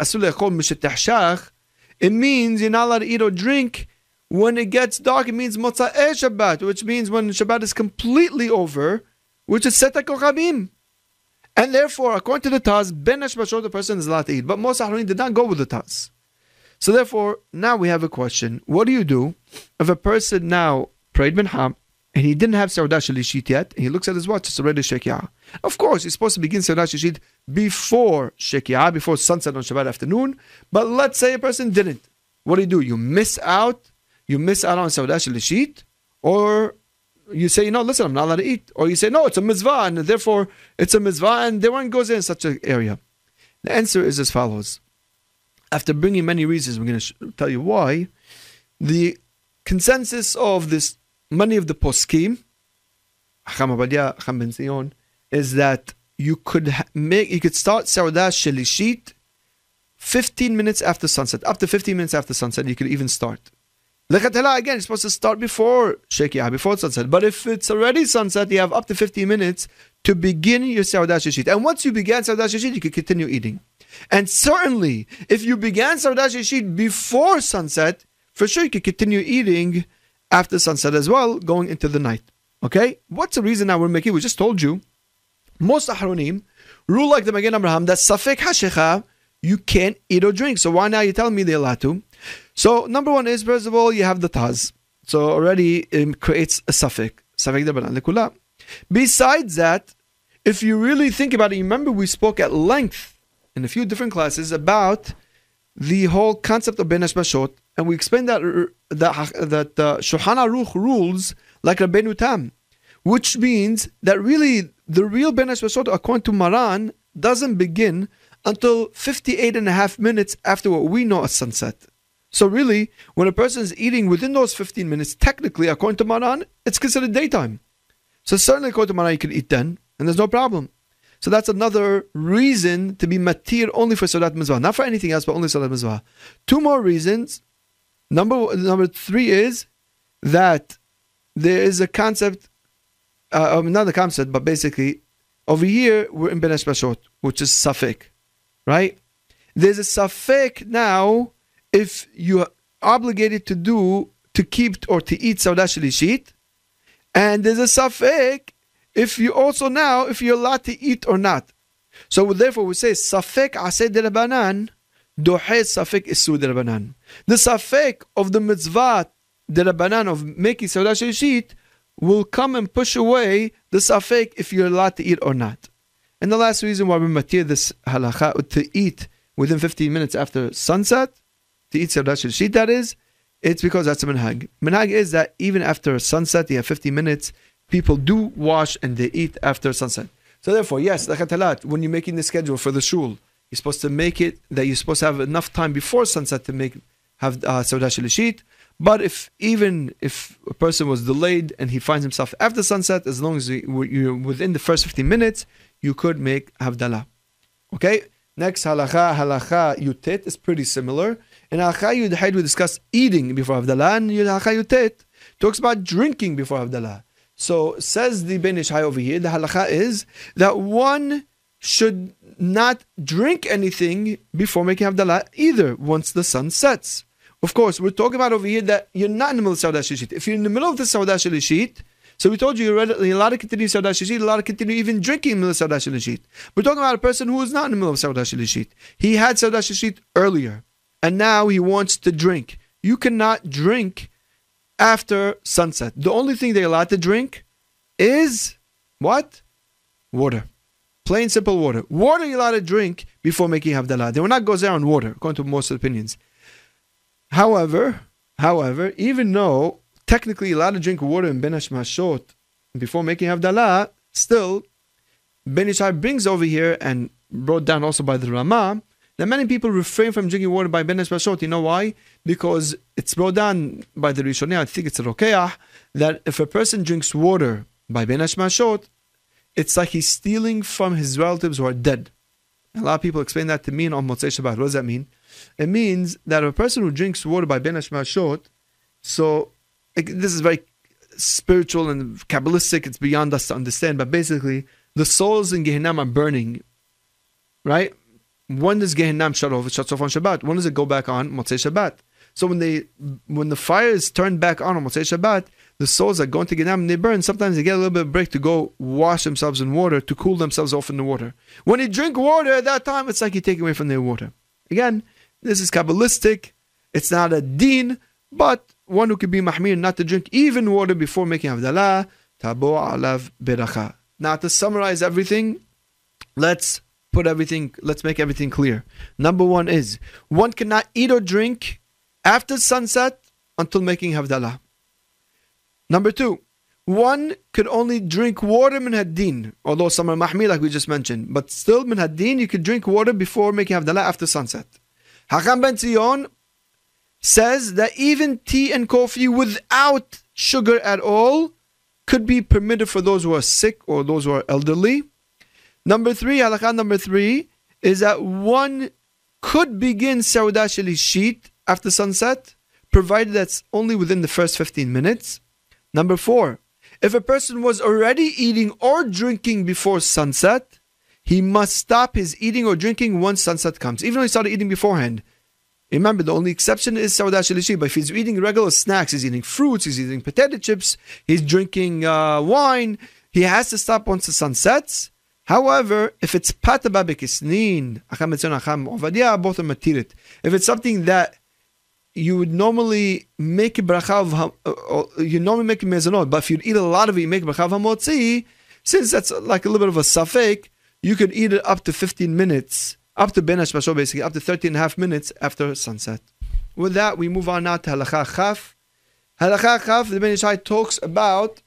Speaker 1: it means you're not allowed to eat or drink when it gets dark. It means Motza'e Shabbat, which means when Shabbat is completely over, which is Seta Kochabim. And therefore, according to the Taz, Ben Hashmashot, the person is allowed to eat. But most Aharonim did not go with the Taz. So therefore, now we have a question. What do you do if a person now prayed Minham and he didn't have Saudah Shalishit yet, and he looks at his watch, it's already Shekiah. Of course, he's supposed to begin Saudah Shalishit before Shekiah, before sunset on Shabbat afternoon, but let's say a person didn't. What do you do? You miss out, you miss out on Saudah Shalishit, or you say, no, listen, I'm not allowed to eat. Or you say, no, it's a mitzvah, and therefore it's a mitzvah, and the one goes in such an area. The answer is as follows. After bringing many reasons, we're going to tell you why. The consensus of this many of the poskim, is that you could make you could start Saudah Shalishit 15 minutes after sunset. Up to 15 minutes after sunset, you could even start. Lechatela again, you're supposed to start before Shekiah, before sunset. But if it's already sunset, you have up to 15 minutes to begin your Saudah Shishit. And once you began Saudah Shishit, you can continue eating. And certainly, if you began Saudah Shishit before sunset, for sure you can continue eating after sunset as well, going into the night. Okay? What's the reason now we're making? We just told you. Most Aharonim rule like the Magen Abraham that Safek Hashecha, you can't eat or drink. So why now you telling me they're allowed to? So number one is, first of all, you have the Taz. So already it creates a suffix. Besides that, if you really think about it, remember we spoke at length in a few different classes about the whole concept of Ben Mashot, and we explained that that that uh, Aruch rules like Rabbeinu Tam, which means that really the real Ben Mashot, according to Maran, doesn't begin until 58 and a half minutes after what we know as sunset. So really, when a person is eating within those 15 minutes, technically, according to Maran, it's considered daytime. So certainly, according to Maran, you can eat then, and there's no problem. So that's another reason to be matir only for Salat Mizvah, not for anything else, but only Salat Mizvah. Two more reasons. Number number three is that there is a concept, uh, um, not a concept, but basically over here we're in Ben Hashmashot, which is Safek. right? There's a safek now if you're obligated to do to keep or to eat sauda shalishit, and there's a safek if you also now if you're allowed to eat or not. So therefore we say safek ased derabanan dohe safek isu derabanan. The safek of the mitzvah the derabanan of making sauda shalishit will come and push away the safek if you're allowed to eat or not. And the last reason why we matir this halacha to eat within 15 minutes after sunset, to eat Saudat Shit, that is, it's because that's a minhag. Minhag is that even after sunset, you have 50 minutes, people do wash and they eat after sunset. So therefore, yes, like when you're making the schedule for the shul, you're supposed to make it that you're supposed to have enough time before sunset to make have uh, Saudat But if even if a person was delayed and he finds himself after sunset, as long as you're within the first 15 minutes, you could make Havdalah. Okay? Next, halacha, halacha yutet is pretty similar. In halacha yudhaid, we discuss eating before Havdalah, and halacha yutet talks about drinking before Havdalah. So, says the Ben Ish Hai over here, the halacha is that one should not drink anything before making Havdalah either once the sun sets. Of course, we're talking about over here that you're not in the middle of Saudah. If you're in the middle of the Saudah so we told you you're allowed to continue Saudah Shishit, allowed to continue even drinking in the middle of Saudah. We're talking about a person who is not in the middle of Saudah. He had Saudah earlier, and now he wants to drink. You cannot drink after sunset. The only thing they're allowed to drink is what? Water. Plain simple water. Water you're allowed to drink before making Havdalah. They will not go there on water, according to most opinions. However, however, even though technically allowed to drink water in Ben Mashot before making Havdalah, still, Ben Ish Hai brings over here and brought down also by the Ramah that many people refrain from drinking water by Ben Mashot. You know why? Because it's brought down by the Rishonim, I think it's a Rokeah, that if a person drinks water by Ben Mashot, it's like he's stealing from his relatives who are dead. A lot of people explain that to me on Motzei Shabbat. What does that mean? It means that a person who drinks water by Ben Mashot, so this is very spiritual and kabbalistic. It's beyond us to understand. But basically, the souls in Gehenna are burning, right? When does Gehenna shut off? It shuts off on Shabbat. When does it go back on? Motzei Shabbat. So when they when the fire is turned back on on Motzei Shabbat, the souls are going to Gehenna and they burn. Sometimes they get a little bit of break to go wash themselves in water to cool themselves off in the water. When you drink water at that time, it's like you take away from their water. Again, this is kabbalistic. It's not a deen, but one who could be mahmir not to drink even water before making Havdalah, tabo alav beracha. Now to summarize everything, let's put everything, let's make everything clear. Number one is, one cannot eat or drink after sunset until making Havdalah. Number two, one could only drink water min haddin, although some are mahmir like we just mentioned, but still min haddin, you could drink water before making Havdalah after sunset. Hakam ben Zion says that even tea and coffee without sugar at all could be permitted for those who are sick or those who are elderly. Number three, halakha number three, is that one could begin Saudah Shit after sunset, provided that's only within the first 15 minutes. Number four, if a person was already eating or drinking before sunset, he must stop his eating or drinking once sunset comes, even though he started eating beforehand. Remember, the only exception is Saudah Shalishi. But if he's eating regular snacks, he's eating fruits, he's eating potato chips, he's drinking uh, wine, he has to stop once the sun sets. However, if it's pat haba'ah b'kisnin, both are matirit. If it's something that you would normally make a bracha of, uh, uh, you normally make a mezonot, but if you'd eat a lot of it, you make bracha of hamotzi, since that's like a little bit of a safek, you could eat it up to 15 minutes up to Ben Hashmashot, basically, up to 13 and a half minutes after sunset. With that, we move on now to Halacha Chaf. Halacha Chaf, the Ben talks about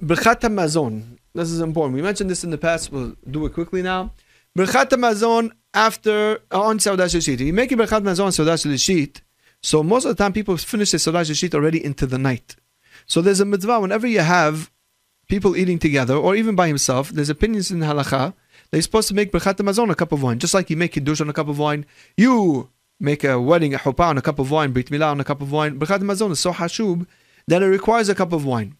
Speaker 1: Birchat Mazon. This is important. We mentioned this in the past. We'll do it quickly now. Birchat Mazon after uh, on Saudah Shishit. You make a Birchat Mazon on Saudah Shishit. So most of the time, people finish the Saudah Shishit already into the night. So there's a mitzvah whenever you have people eating together, or even by himself. There's opinions in halacha they're supposed to make Birchat Mazon a cup of wine, just like you make Kiddush on a cup of wine. You make a wedding, a chuppah on a cup of wine, Brit Milah on a cup of wine. Birchat Mazon is so hashub that it requires a cup of wine.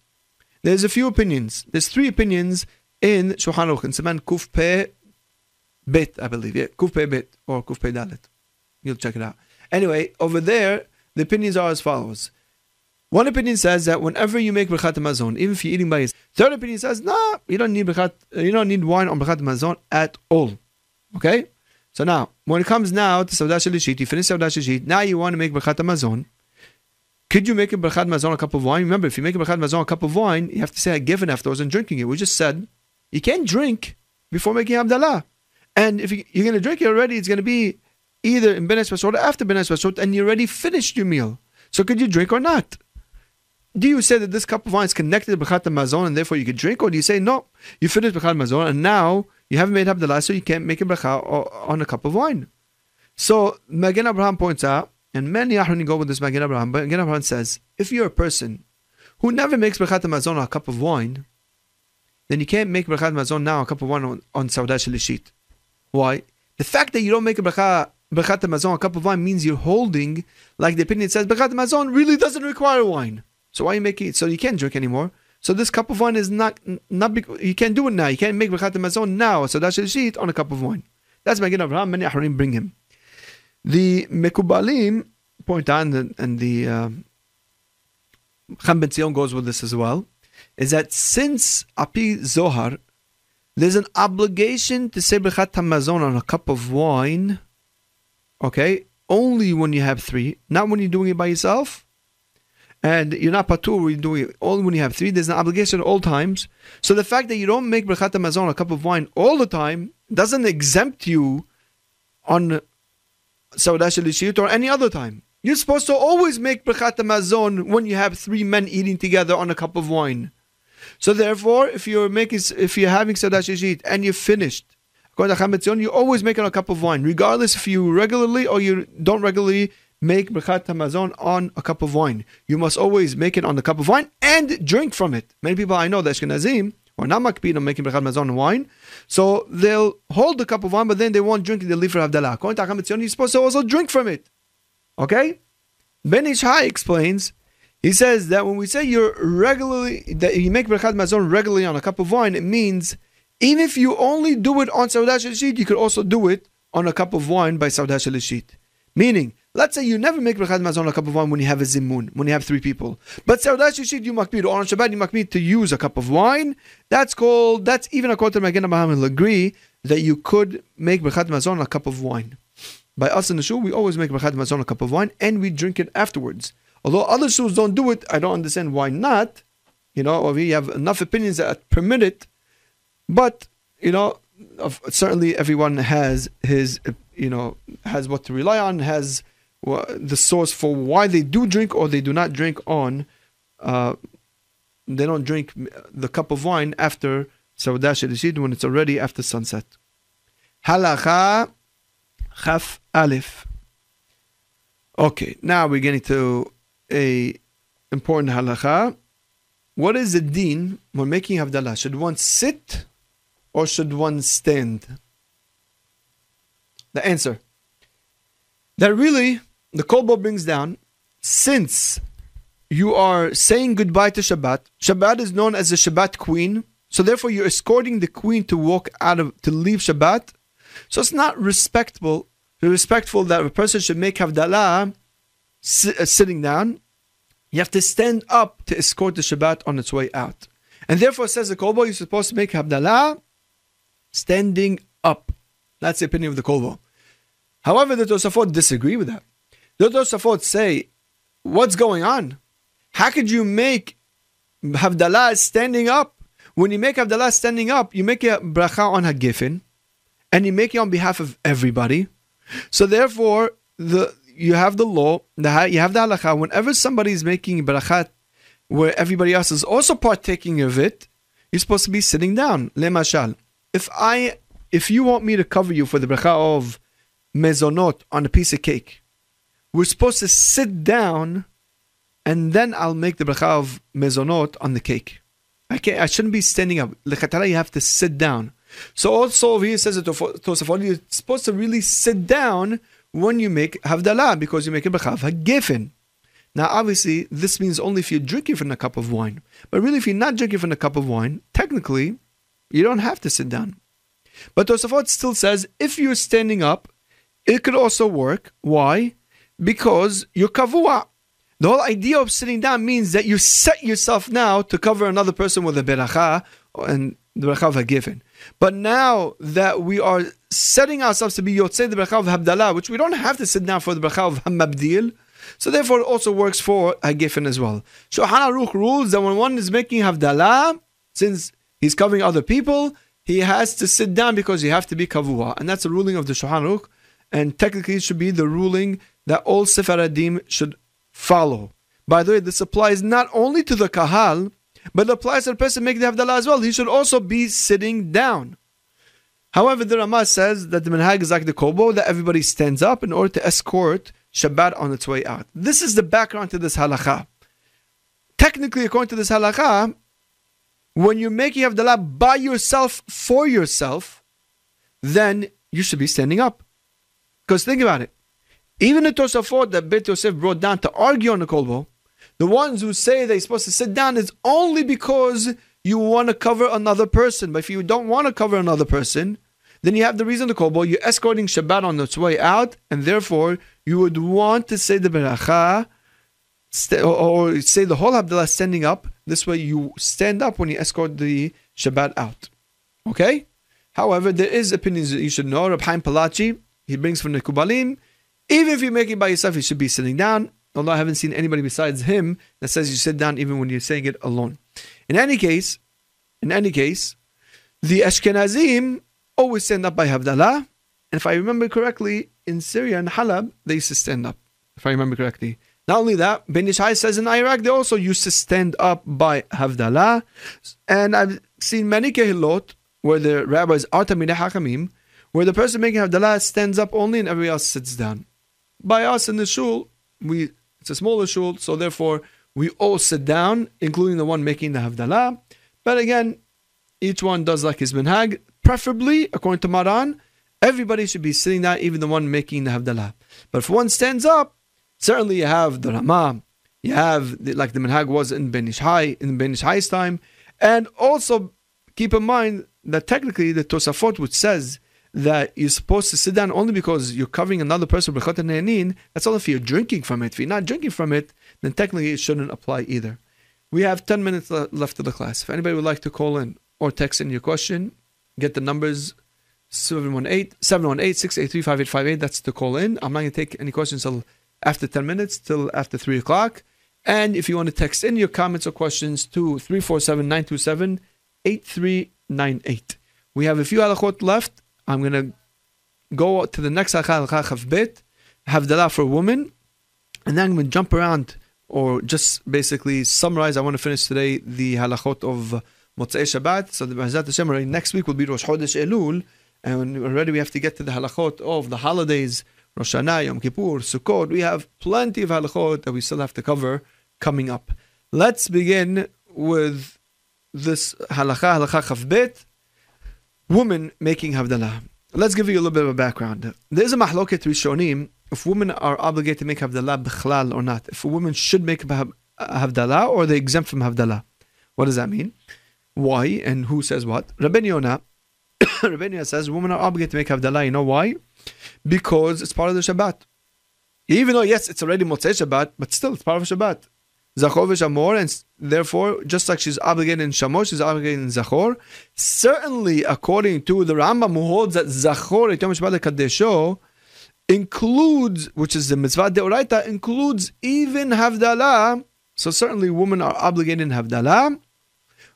Speaker 1: There's a few opinions. There's three opinions in Shulchan Aruch, in Siman Kuf Pe bit, I believe. Yeah, Kuf Pei bit or Kuf Pei Dalet. You'll check it out. Anyway, over there, the opinions are as follows. One opinion says that whenever you make brachat mazon, even if you're eating by yourself. Third opinion says, nah, you don't need brachat, you don't need wine on brachat mazon at all. Okay? So now, when it comes now to Saudah Shalishit, you finish Saudah Shalishit, now you want to make brachat mazon. Could you make a brachat mazon a cup of wine? Remember, if you make a brachat mazon a cup of wine, you have to say a given afterwards and drinking it. We just said you can't drink before making Havdalah. And if you, are going to drink it already, it's going to be either in Ben or after Ben and you already finished your meal. So could you drink or not? do you say that this cup of wine is connected to Birchat Mazon and therefore you can drink? Or do you say, no, you finished Birchat Mazon and now you haven't made Havdalah, so you can't make a bracha on a cup of wine? So Magen Abraham points out, and many Ahronim go with this Magen Abraham, but Magen Abraham says, if you're a person who never makes Birchat Mazon a cup of wine, then you can't make Birchat Mazon now a cup of wine on, on Saudah Shalishit. Why? The fact that you don't make a bracha Mazon, a cup of wine, means you're holding, like the opinion says, Birchat Mazon really doesn't require wine. So why you making it? So you can't drink anymore. So this cup of wine is not not you can't do it now. You can't make brachat mazon now. So sheet on a cup of wine. That's Magen Avraham. Many Ahronim bring him. The Mekubalim point out, and, and the uh, Cham Ben Zion goes with this as well, is that since Api Zohar, there's an obligation to say brachat hamazon on a cup of wine. Okay, only when you have three, not when you're doing it by yourself and you're not patur you're doing it only when you have three. There's an obligation at all times. So the fact that you don't make brachat mazon a cup of wine all the time doesn't exempt you on Saudah Shalishit or any other time. You're supposed to always make brachat mazon when you have three men eating together on a cup of wine. So therefore, if you're making, if you're having Saudah Shalishit and you're finished, according to you always make it on a cup of wine, regardless if you regularly or you don't regularly make Birkat Hamazon on a cup of wine. You must always make it on the cup of wine and drink from it. Many people I know, the Ashkenazim, or not makpid on making Birkat Hamazon wine, so they'll hold the cup of wine, but then they won't drink it, They'll leave for Havdalah. According to Hakamitzion, you're supposed to also drink from it. Okay? Ben Ish Hai explains, he says that when we say you're regularly, that you make Birkat Hamazon regularly on a cup of wine, it means even if you only do it on Saudah Shalishit, you could also do it on a cup of wine by Saudah Shalishit. Meaning, Let's say you never make brachad mazon a cup of wine when you have a zimun, when you have three people. But Saudah Shishit you makpid, or on Shabbat you makpid to use a cup of wine. That's called, that's even according to Magen Abraham will agree that you could make brachad mazon a cup of wine. By us in the shul, we always make brachad mazon a cup of wine and we drink it afterwards. Although other shuls don't do it, I don't understand why not. You know, we have enough opinions that permit it. But, you know, certainly everyone has his, you know, has what to rely on, has the source for why they do drink or they do not drink on. Uh, they don't drink the cup of wine after Saudah Shilishid when it's already after sunset. Halacha Chaf Alif. Okay, now we're getting to a important halacha. What is the deen when making Havdalah? Should one sit or should one stand? The answer that really the Kolbo brings down, since you are saying goodbye to Shabbat, Shabbat is known as the Shabbat queen, so therefore you're escorting the queen to walk out of, to leave Shabbat. So it's not respectable, respectful that a person should make Havdalah uh, sitting down. You have to stand up to escort the Shabbat on its way out. And therefore, says the Kolbo, you're supposed to make Havdalah standing up. That's the opinion of the Kolbo. However, the Tosafot disagree with that. The Tosafot say, what's going on? How could you make Havdalah standing up? When you make Havdalah standing up, you make a bracha on Hagefen, and you make it on behalf of everybody. So therefore, the you have the law, the, you have the halacha. Whenever somebody is making brachat, where everybody else is also partaking of it, you're supposed to be sitting down. Lemashal, if I, if you want me to cover you for the bracha of mezonot on a piece of cake, we're supposed to sit down and then I'll make the bracha of mezonot on the cake. I can't, I shouldn't be standing up. Lechatara, you have to sit down. So also here says it Tosafot, you're supposed to really sit down when you make havdalah because you make a bracha of hagefen. Now, obviously, this means only if you're drinking from a cup of wine. But really, if you're not drinking from a cup of wine, technically, you don't have to sit down. But Tosafot still says if you're standing up, it could also work. Why? Because you're kavua. The whole idea of sitting down means that you set yourself now to cover another person with a beracha and the beracha of a given. But now that we are setting ourselves to be yotzei the beracha of havdalah, which we don't have to sit down for the beracha of hamavdil, so therefore it also works for a giffen as well. Shulchan Aruch rules that when one is making havdalah, since he's covering other people, he has to sit down because you have to be kavua. And that's a ruling of the Shulchan. And technically it should be the ruling that all Sephardim should follow. By the way, this applies not only to the kahal, but applies to the person making the havdalah as well. He should also be sitting down. However, the Ramah says that the minhag is like the Kolbo, that everybody stands up in order to escort Shabbat on its way out. This is the background to this halacha. Technically, according to this halacha, when you're making Havdalah by yourself for yourself, then you should be standing up. Because think about it. Even the Tosafot that Bet Yosef brought down to argue on the kolbo, the ones who say they're supposed to sit down is only because you want to cover another person. But if you don't want to cover another person, then you have the reason to kolbo. You're escorting Shabbat on its way out, and therefore you would want to say the beracha or say the whole Havdalah standing up. This way you stand up when you escort the Shabbat out. Okay? However, there is opinions that you should know. Rab Haim Palachi, he brings from the Kubalim, even if you make it by yourself, you should be sitting down. Although I haven't seen anybody besides him that says you sit down even when you're saying it alone. In any case, in any case, the Ashkenazim always stand up by Havdalah. And if I remember correctly, in Syria and Halab, they used to stand up, if I remember correctly. Not only that, Ben Ish says in Iraq they also used to stand up by Havdalah. And I've seen many kehilot where the rabbis are Talmidei Hakamim, where the person making Havdalah stands up only and everybody else sits down. By us in the shul, we it's a smaller shul, so therefore we all sit down, including the one making the Havdalah. But again, each one does like his minhag. Preferably, according to Maran, everybody should be sitting down, even the one making the Havdalah. But if one stands up, Certainly, you have the Rama, you have the, like the Minhag was in Ben in Ben time, and also keep in mind that technically the Tosafot, which says that you're supposed to sit down only because you're covering another person that's all if you're drinking from it. If you're not drinking from it, then technically it shouldn't apply either. We have 10 minutes left of the class. If anybody would like to call in or text in your question, get the numbers 718 718 683 5858. That's the call in. I'm not going to take any questions until after 10 minutes till after 3 o'clock. And if you want to text in your comments or questions to 347 927 8398. We have a few halachot left. I'm going to go to the next halakha, halakha bit, havdalah for women, and then I'm going to jump around or just basically summarize. I want to finish today the halachot of Motzei Shabbat. So the B'ezrat Hashem, next week will be Rosh Chodesh Elul, and already we have to get to the halachot of the holidays Rosh Hashanah, Yom Kippur, Sukkot. We have plenty of halachot that we still have to cover coming up. Let's begin with this halacha, halacha chavbet, woman making havdalah. Let's give you a little bit of a background. There's a mahloket rishonim if women are obligated to make havdalah b'chlal or not. If a woman should make havdalah or they exempt from havdalah. What does that mean? Why and who says what? Rabbi Yonah, *coughs* Rabbi Yonah says women are obligated to make havdalah. You know why? because it's part of the Shabbat. Even though, yes, it's already Motzei Shabbat, but still it's part of Shabbat. Zachor v'Shamor, and therefore, just like she's obligated in Shamor, she's obligated in Zachor. Certainly, according to the Rambam, who holds that Zachor, includes, which is the mitzvah deoraita, includes even Havdalah. So certainly, women are obligated in Havdalah.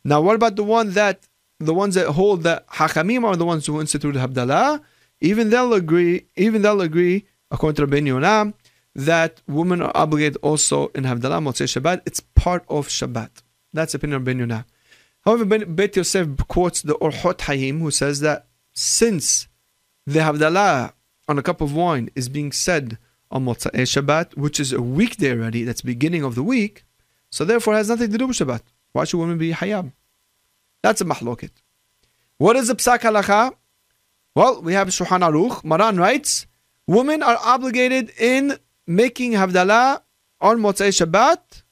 Speaker 1: Now, what about the one that the ones that hold that Hachamim are the ones who instituted Havdalah? even they'll agree, even they'll agree, according to Rabbi Yonah, that women are obligated also in Havdalah Motzei Shabbat. It's part of Shabbat. That's the opinion of Ben Yonah. However, Bet Yosef quotes the Orchot Hayim, who says that since the Havdalah on a cup of wine is being said on Motzei Shabbat, which is a weekday already, that's beginning of the week, so therefore has nothing to do with Shabbat. Why should women be Hayab? That's a mahloket. What is the Psak Halacha? Well, we have Shulchan Aruch. Maran writes, women are obligated in making Havdalah on Motzei Shabbat.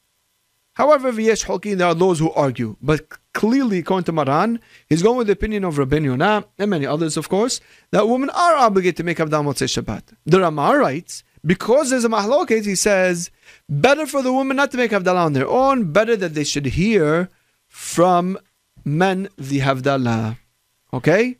Speaker 1: However, V'yesh Holkin, there are those who argue. But clearly, according to Maran, he's going with the opinion of Rabbi Yonah and many others, of course, that women are obligated to make Havdalah Motzei Shabbat. The Ramah writes, because there's a mahloket, he says, better for the women not to make Havdalah on their own, better that they should hear from men the Havdalah. Okay?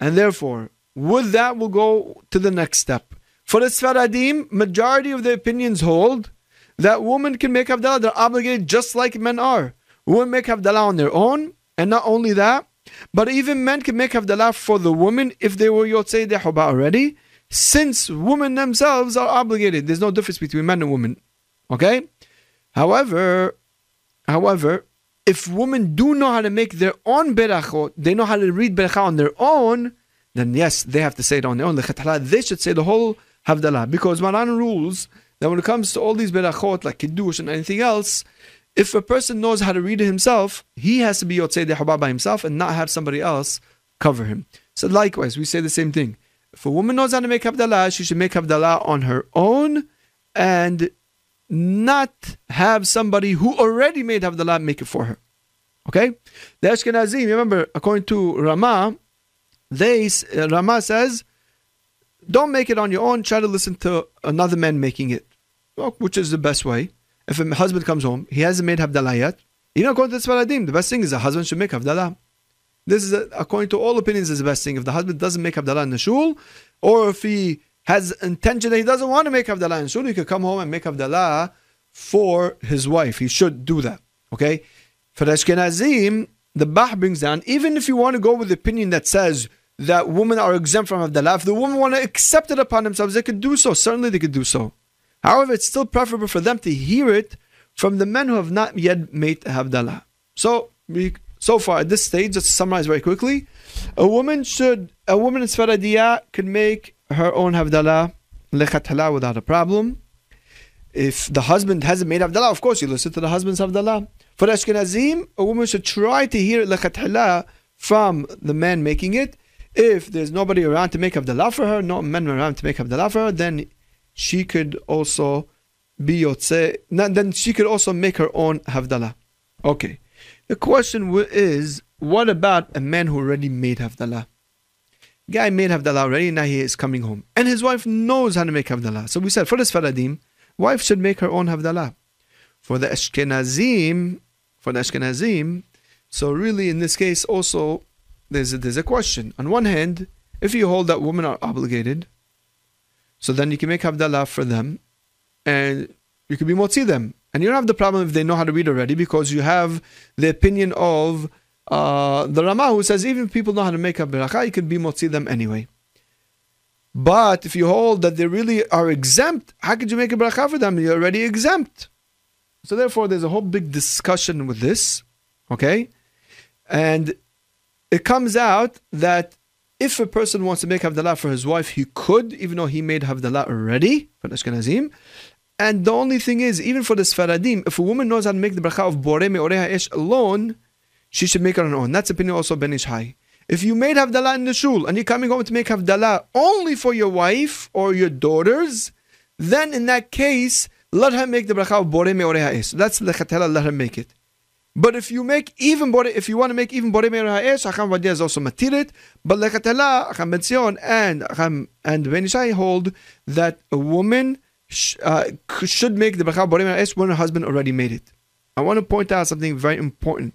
Speaker 1: And therefore, with that, we'll go to the next step. For the Sfaradim, majority of the opinions hold that women can make Havdalah. They're obligated just like men are. Women make Havdalah on their own. And not only that, but even men can make Havdalah for the women if they were Yotzei Dehuba already, since women themselves are obligated. There's no difference between men and women. Okay? However, however, if women do know how to make their own berachot, they know how to read beracha on their own, then yes, they have to say it on their own. They should say the whole Havdalah. Because Maran rules that when it comes to all these berachot, like Kiddush and anything else, if a person knows how to read it himself, he has to be Yotzei Dehaba by himself and not have somebody else cover him. So likewise, we say the same thing. If a woman knows how to make Havdalah, she should make Havdalah on her own and not have somebody who already made Havdalah make it for her. Okay? The Ashkenazim, remember, according to Rama, they, Rama says, don't make it on your own, try to listen to another man making it, which is the best way. If a husband comes home, he hasn't made Havdalah yet, even according to the Sfaradim, the best thing is a husband should make Havdalah. This is, a, according to all opinions, is the best thing. If the husband doesn't make Havdalah in the shul, or if he has intention that he doesn't want to make Havdalah in shul, he could come home and make Havdalah for his wife. He should do that. Okay? For Ashkenazim, the Bah brings down, even if you want to go with the opinion that says that women are exempt from Havdalah, if the women want to accept it upon themselves, they could do so. Certainly they could do so. However, it's still preferable for them to hear it from the men who have not yet made Havdalah. So, we, so far at this stage, just to summarize very quickly, a woman should, a woman in Sfaradia could make her own Havdalah, lechatala, without a problem. If the husband hasn't made Havdalah, of course you listen to the husband's Havdalah. For Ashkenazim, a woman should try to hear lechatala from the man making it if there's nobody around to make Havdalah for her, no men around to make Havdalah for her, then she could also be Yotze, then she could also make her own Havdalah. Okay. The question is, what about a man who already made Havdalah? Guy made Havdalah already, now he is coming home. And his wife knows how to make Havdalah. So we said, for the Sfaradim, wife should make her own Havdalah. For the Ashkenazim, for the Ashkenazim, so really in this case also, there's a, there's a question. On one hand, if you hold that women are obligated, so then you can make Havdalah for them, and you can be motzi them. And you don't have the problem if they know how to read already, because you have the opinion of uh, the Ramah who says even if people know how to make a beracha, you can be motzi them anyway. But if you hold that they really are exempt, how could you make a bracha for them? You're already exempt. So therefore, there's a whole big discussion with this. Okay, and it comes out that if a person wants to make Havdalah for his wife, he could, even though he made Havdalah already for Ashkenazim. And the only thing is, even for the Sfaradim, if a woman knows how to make the bracha of Borei Me'oreha Esh alone, she should make it on her own. That's opinion also Ben Ish Hai. If you made Havdalah in the shul and you're coming home to make Havdalah only for your wife or your daughters, then in that case, let her make the bracha of Borei Me'oreha Esh. That's the Lechatela, let her make it. But if you make even bore, if you want to make even bore meir ha'esh, Acham Vadia is also matirit. But lechatela, Acham Ben Zion and Acham and Ben Ish Hai hold that a woman sh, uh, should make the bracha bore meir when her husband already made it. I want to point out something very important,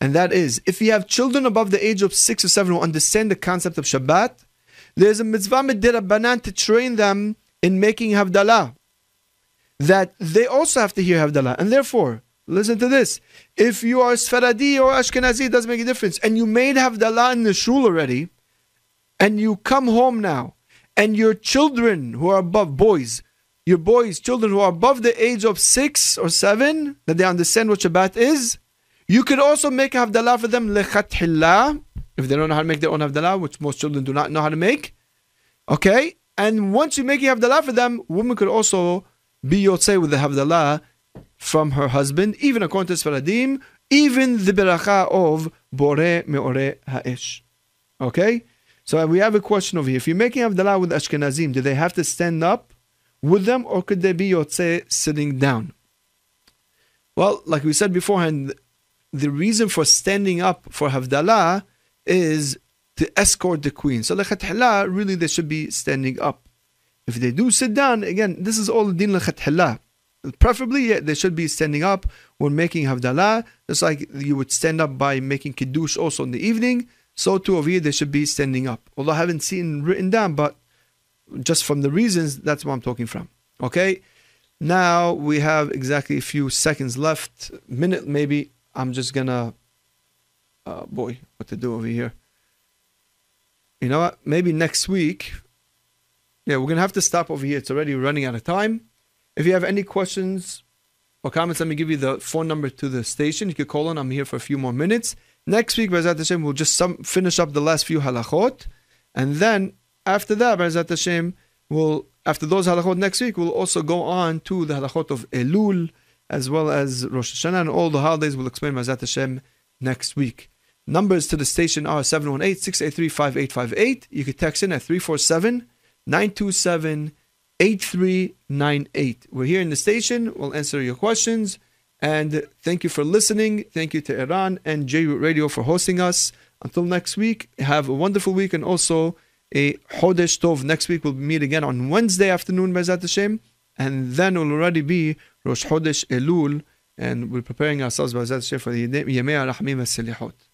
Speaker 1: and that is if you have children above the age of six or seven who understand the concept of Shabbat, there's a mitzvah banan to train them in making havdalah. That they also have to hear havdalah, and therefore Listen to this. If you are Sfaradi or Ashkenazi, it doesn't make a difference. And you made have Dalah in the shul already, and you come home now, and your children who are above, boys, your boys, children who are above the age of six or seven, that they understand what Shabbat is, you could also make Havdalah for them, lechatchillah, if they don't know how to make their own Havdalah, which most children do not know how to make. Okay? And once you make Havdalah for them, women could also be Yotzei with the Havdalah from her husband, even according to Sfaradim, even the beracha of Bore Meore Ha'esh. Okay? So we have a question over here. If you're making Havdalah with Ashkenazim, do they have to stand up with them or could they be Yotze sitting down? Well, like we said beforehand, the reason for standing up for Havdalah is to escort the queen. So Lekhat really they should be standing up. If they do sit down, again, this is all din Lekhat Preferably, yeah, they should be standing up when making Havdalah, just like you would stand up by making Kiddush also in the evening. So too over here, they should be standing up. Although I haven't seen written down, but just from the reasons, that's what I'm talking from. Okay? Now we have exactly a few seconds left, minute maybe. I'm just gonna, uh, boy, what to do over here. You know what? Maybe next week. Yeah, we're gonna have to stop over here. It's already running out of time. If you have any questions or comments, let me give you the phone number to the station. You can call on. I'm here for a few more minutes. Next week, B'ezrat Hashem, we'll just finish up the last few halachot, and then after that, B'ezrat Hashem, we'll after those halachot next week, we'll also go on to the halachot of Elul, as well as Rosh Hashanah and all the holidays. We'll explain Mazat Hashem next week. Numbers to the station are 718 683 5858. You can text in at 347 927 8398. We're here in the station. We'll answer your questions. And thank you for listening. Thank you to Iran and J Radio for hosting us. Until next week, have a wonderful week and also a Chodesh Tov. Next week we'll meet again on Wednesday afternoon, B'ezrat Hashem, and then will already be Rosh Chodesh Elul, and we're preparing ourselves, B'ezrat Hashem, for the Yemei Rahmim Selihot.